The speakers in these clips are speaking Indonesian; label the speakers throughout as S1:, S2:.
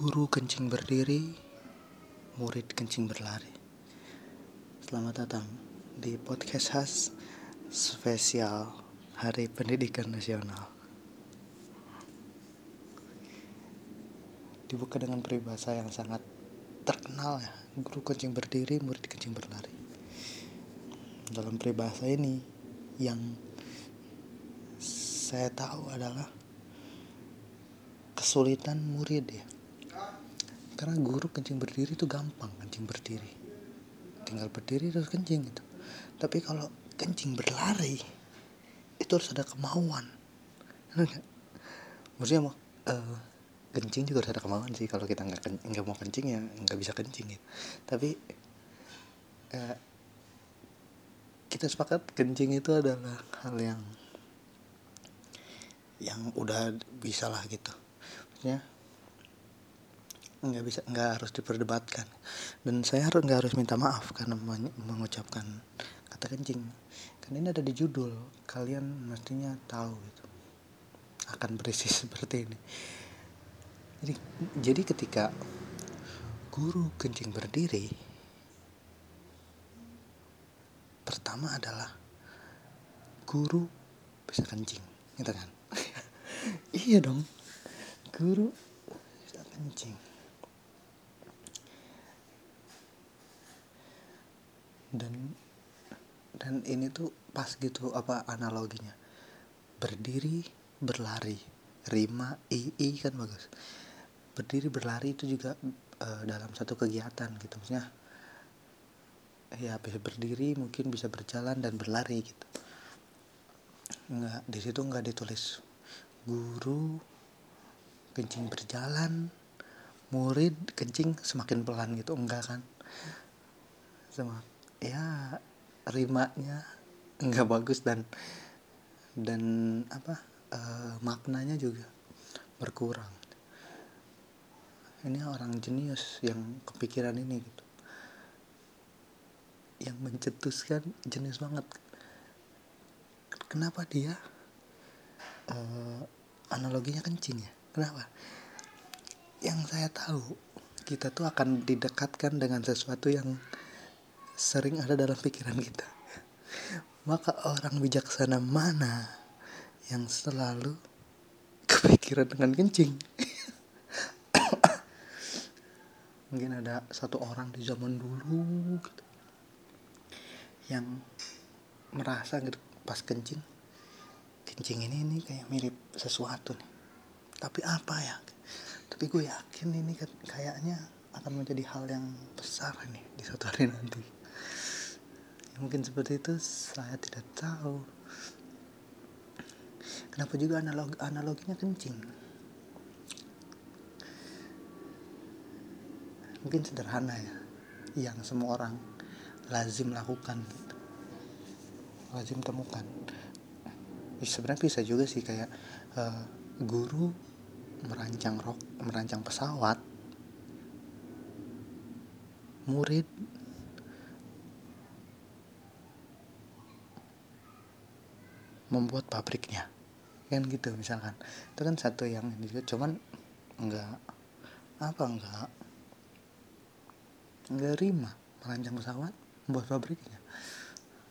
S1: Guru kencing berdiri, murid kencing berlari. Selamat datang di podcast khas spesial Hari Pendidikan Nasional. Dibuka dengan peribahasa yang sangat terkenal ya, guru kencing berdiri, murid kencing berlari. Dalam peribahasa ini yang saya tahu adalah kesulitan murid ya karena guru kencing berdiri itu gampang kencing berdiri. Tinggal berdiri terus kencing gitu. Tapi kalau kencing berlari itu harus ada kemauan. Maksudnya mau uh, kencing juga harus ada kemauan sih. Kalau kita nggak nggak mau kencing ya nggak bisa kencing gitu. Tapi uh, kita sepakat kencing itu adalah hal yang yang udah bisa lah gitu. Maksudnya nggak bisa nggak harus diperdebatkan. Dan saya harus nggak harus minta maaf karena mengucapkan kata kencing. Kan ini ada di judul kalian mestinya tahu itu akan berisi seperti ini. Jadi jadi ketika guru kencing berdiri pertama adalah guru bisa kencing gitu kan? Iya dong guru bisa kencing dan dan ini tuh pas gitu apa analoginya. Berdiri berlari. Rima i i kan bagus. Berdiri berlari itu juga uh, dalam satu kegiatan gitu. Maksudnya ya bisa berdiri mungkin bisa berjalan dan berlari gitu. Nggak di situ nggak ditulis. Guru kencing berjalan murid kencing semakin pelan gitu. Enggak kan? Sama ya rimanya nggak bagus dan dan apa uh, maknanya juga berkurang. Ini orang jenius yang kepikiran ini gitu. Yang mencetuskan jenius banget. Kenapa dia uh, analoginya kencing ya? Kenapa? Yang saya tahu kita tuh akan didekatkan dengan sesuatu yang sering ada dalam pikiran kita. Maka orang bijaksana mana yang selalu kepikiran dengan kencing? Mungkin ada satu orang di zaman dulu gitu, yang merasa gitu pas kencing, kencing ini ini kayak mirip sesuatu nih. Tapi apa ya? Tapi gue yakin ini kayaknya akan menjadi hal yang besar nih di suatu hari nanti mungkin seperti itu saya tidak tahu. Kenapa juga analog analoginya kencing? Mungkin sederhana ya yang semua orang lazim lakukan. Lazim temukan. Sebenarnya bisa juga sih kayak uh, guru merancang rok merancang pesawat. Murid membuat pabriknya. Kan gitu misalkan. Itu kan satu yang juga cuman enggak apa enggak enggak rima. Merancang pesawat membuat pabriknya.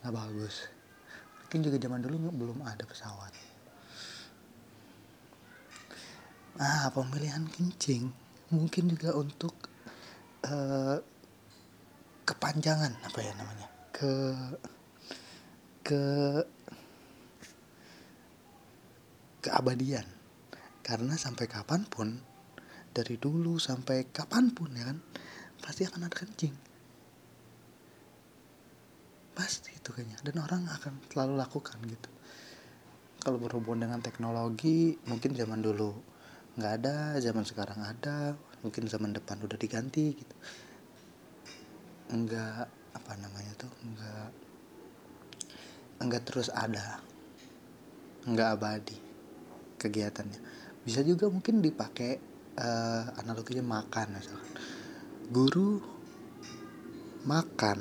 S1: Nggak bagus. Mungkin juga zaman dulu belum ada pesawat. Ah pemilihan kencing. Mungkin juga untuk uh, kepanjangan apa ya namanya? Ke ke keabadian. Karena sampai kapan pun dari dulu sampai kapan pun ya kan pasti akan ada kencing. Pasti itu kayaknya. Dan orang akan selalu lakukan gitu. Kalau berhubungan dengan teknologi mungkin zaman dulu nggak ada zaman sekarang ada mungkin zaman depan udah diganti gitu. Enggak apa namanya tuh enggak enggak terus ada. Enggak abadi kegiatannya. Bisa juga mungkin dipakai uh, analoginya makan misalkan. Guru makan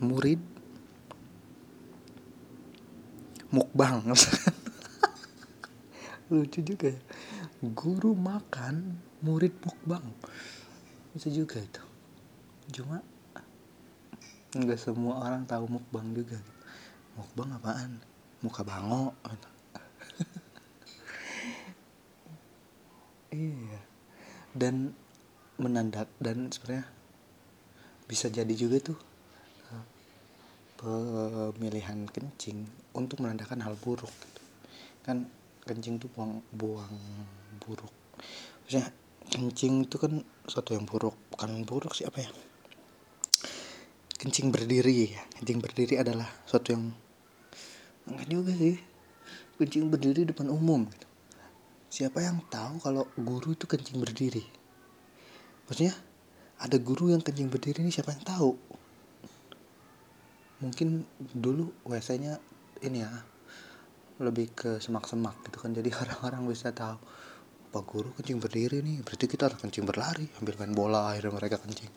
S1: murid mukbang lucu juga ya. Guru makan murid mukbang. Bisa juga itu. Cuma nggak semua orang tahu mukbang juga mukbang apaan? Muka bango iya. Dan menandak dan sebenarnya bisa jadi juga tuh eh, pemilihan kencing untuk menandakan hal buruk gitu. kan kencing tuh buang buang buruk. Maksudnya kencing itu kan suatu yang buruk bukan buruk sih apa ya kencing berdiri. Kencing berdiri adalah suatu yang enggak juga sih. Kencing berdiri depan umum gitu. siapa yang tahu kalau guru itu kencing berdiri? Maksudnya ada guru yang kencing berdiri ini siapa yang tahu? Mungkin dulu WC nya ini ya lebih ke semak-semak gitu kan. Jadi orang-orang bisa tahu pak guru kencing berdiri nih. Berarti kita harus kencing berlari ambil main bola akhirnya mereka kencing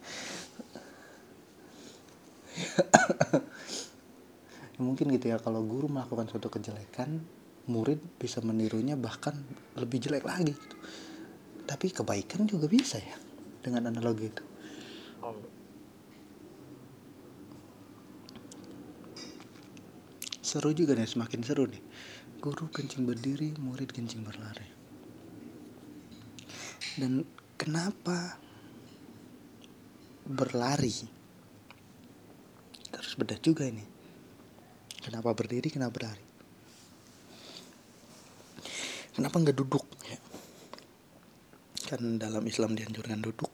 S1: ya, mungkin gitu ya kalau guru melakukan suatu kejelekan murid bisa menirunya bahkan lebih jelek lagi gitu. tapi kebaikan juga bisa ya dengan analogi itu. Seru juga nih semakin seru nih. Guru kencing berdiri murid kencing berlari. Dan kenapa berlari terus bedah juga ini. Kenapa berdiri kenapa berlari? Kenapa nggak duduk? Ya. Kan dalam Islam dianjurkan duduk.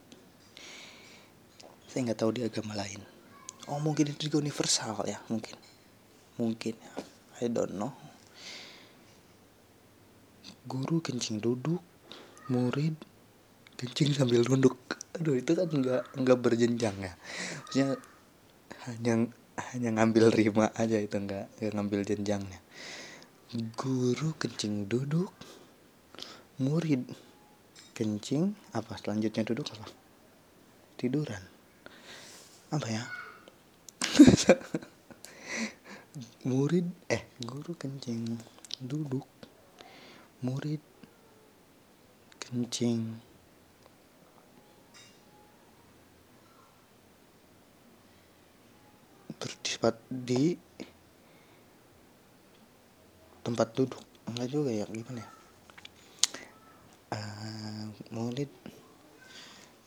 S1: Saya nggak tahu di agama lain. Oh mungkin itu juga universal ya mungkin. Mungkin ya. I don't know. Guru kencing duduk murid kencing sambil duduk aduh itu kan nggak nggak berjenjang ya. Maksudnya hanya hanya ngambil rima aja itu nggak nggak ngambil jenjangnya. Guru kencing duduk murid kencing apa selanjutnya duduk apa? Tiduran. Apa ya? Murid eh guru kencing duduk murid kencing bersifat di tempat duduk. Enggak juga ya gimana ya? Uh, murid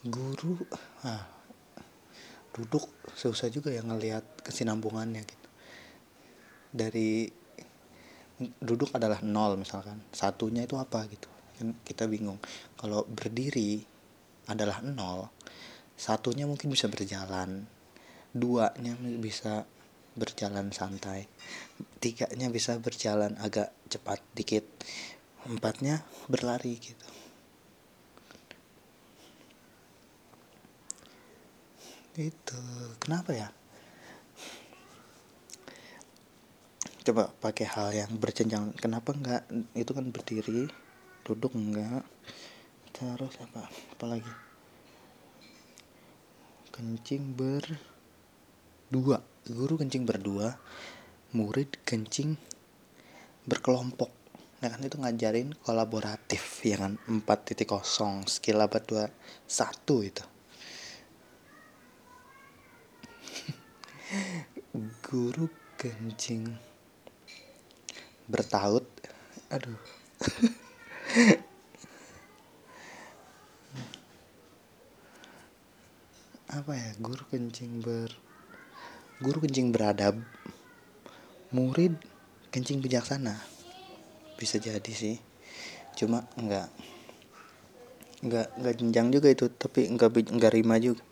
S1: guru? Ah duduk. Susah juga ya ngelihat kesinambungannya gitu. Dari duduk adalah nol misalkan. Satunya itu apa gitu? Kan kita bingung. Kalau berdiri adalah nol. Satunya mungkin bisa berjalan. Duanya bisa berjalan santai. Tiganya bisa berjalan agak cepat dikit. Empatnya berlari gitu. Itu. Kenapa ya? Coba pakai hal yang berjenjang. Kenapa enggak? Itu kan berdiri duduk enggak? Terus apa? Apalagi kencing berdua guru kencing berdua murid kencing berkelompok. Nah kan itu ngajarin kolaboratif ya kan? 4.0 skill abad 21 itu. Guru kencing bertaut. Aduh. Apa ya? Guru kencing ber guru kencing beradab murid kencing bijaksana. Bisa jadi sih. Cuma enggak enggak enggak jenjang juga itu tapi enggak enggak rima juga.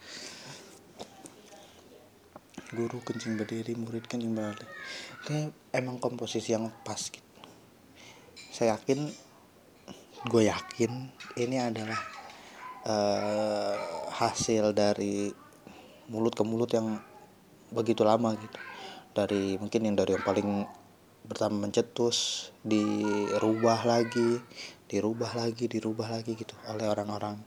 S1: Guru kencing berdiri murid kencing berdiri kayak emang komposisi yang pas gitu. Saya yakin gue yakin ini adalah uh, hasil dari mulut ke mulut yang begitu lama gitu. Dari mungkin yang dari yang paling pertama mencetus dirubah lagi dirubah lagi dirubah lagi gitu oleh orang-orang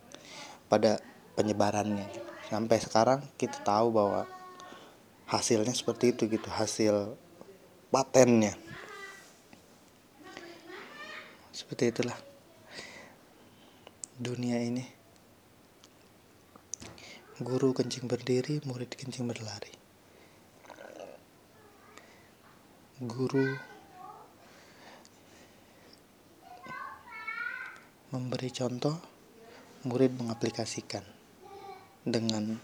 S1: pada penyebarannya gitu. sampai sekarang kita tahu bahwa hasilnya seperti itu gitu hasil patennya. Seperti itulah dunia ini. Guru kencing berdiri murid kencing berlari guru memberi contoh murid mengaplikasikan dengan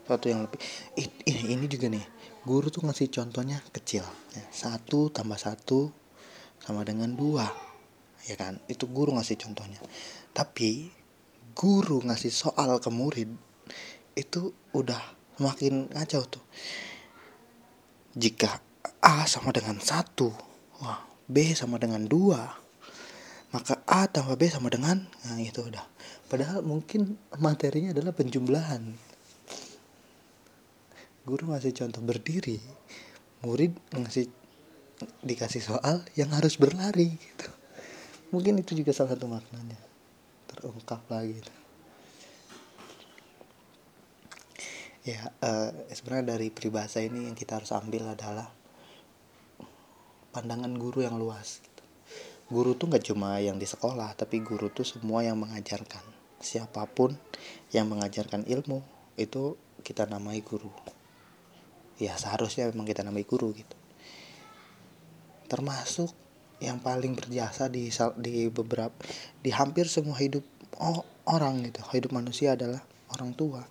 S1: sesuatu yang lebih. Ini, ini juga nih guru tuh ngasih contohnya kecil ya. satu tambah satu sama dengan dua ya kan? Itu guru ngasih contohnya. Tapi guru ngasih soal ke murid itu udah makin ngacau tuh. Jika A sama dengan satu. Wah B sama dengan dua. Maka A tambah B sama dengan nah itu udah. Padahal mungkin materinya adalah penjumlahan. Guru ngasih contoh berdiri murid ngasih dikasih soal yang harus berlari gitu. Mungkin itu juga salah satu maknanya. Terungkap lagi gitu. ya uh, sebenarnya dari peribahasa ini yang kita harus ambil adalah pandangan guru yang luas gitu. guru tuh nggak cuma yang di sekolah tapi guru tuh semua yang mengajarkan. Siapa pun yang mengajarkan ilmu itu kita namai guru. Ya seharusnya memang kita namai guru gitu. Termasuk yang paling berjasa di di beberapa di hampir semua hidup oh, orang gitu. Hidup manusia adalah orang tua.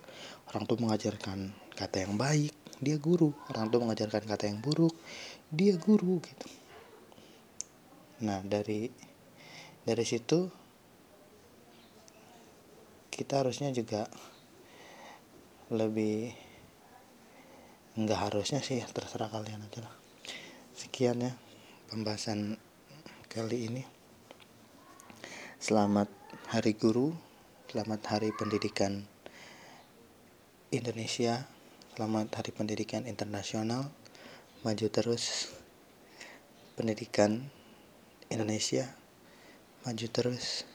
S1: Orang tua mengajarkan kata yang baik dia guru. Orang tua mengajarkan kata yang buruk. Dia guru gitu. Nah dari dari situ kita harusnya juga lebih nggak harusnya sih terserah kalian aja lah. Sekian ya pembahasan kali ini. Selamat hari guru selamat hari pendidikan Indonesia selamat hari pendidikan internasional. Maju terus. Pendidikan Indonesia. Maju terus.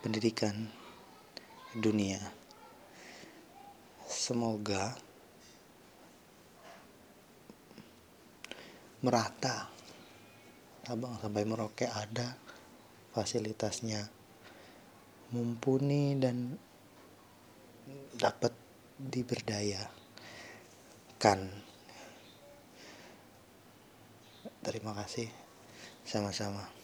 S1: Pendidikan dunia. Semoga merata. Abang sampai Merauke ada fasilitasnya. Mumpuni dan dapat terima kasih. Sama-sama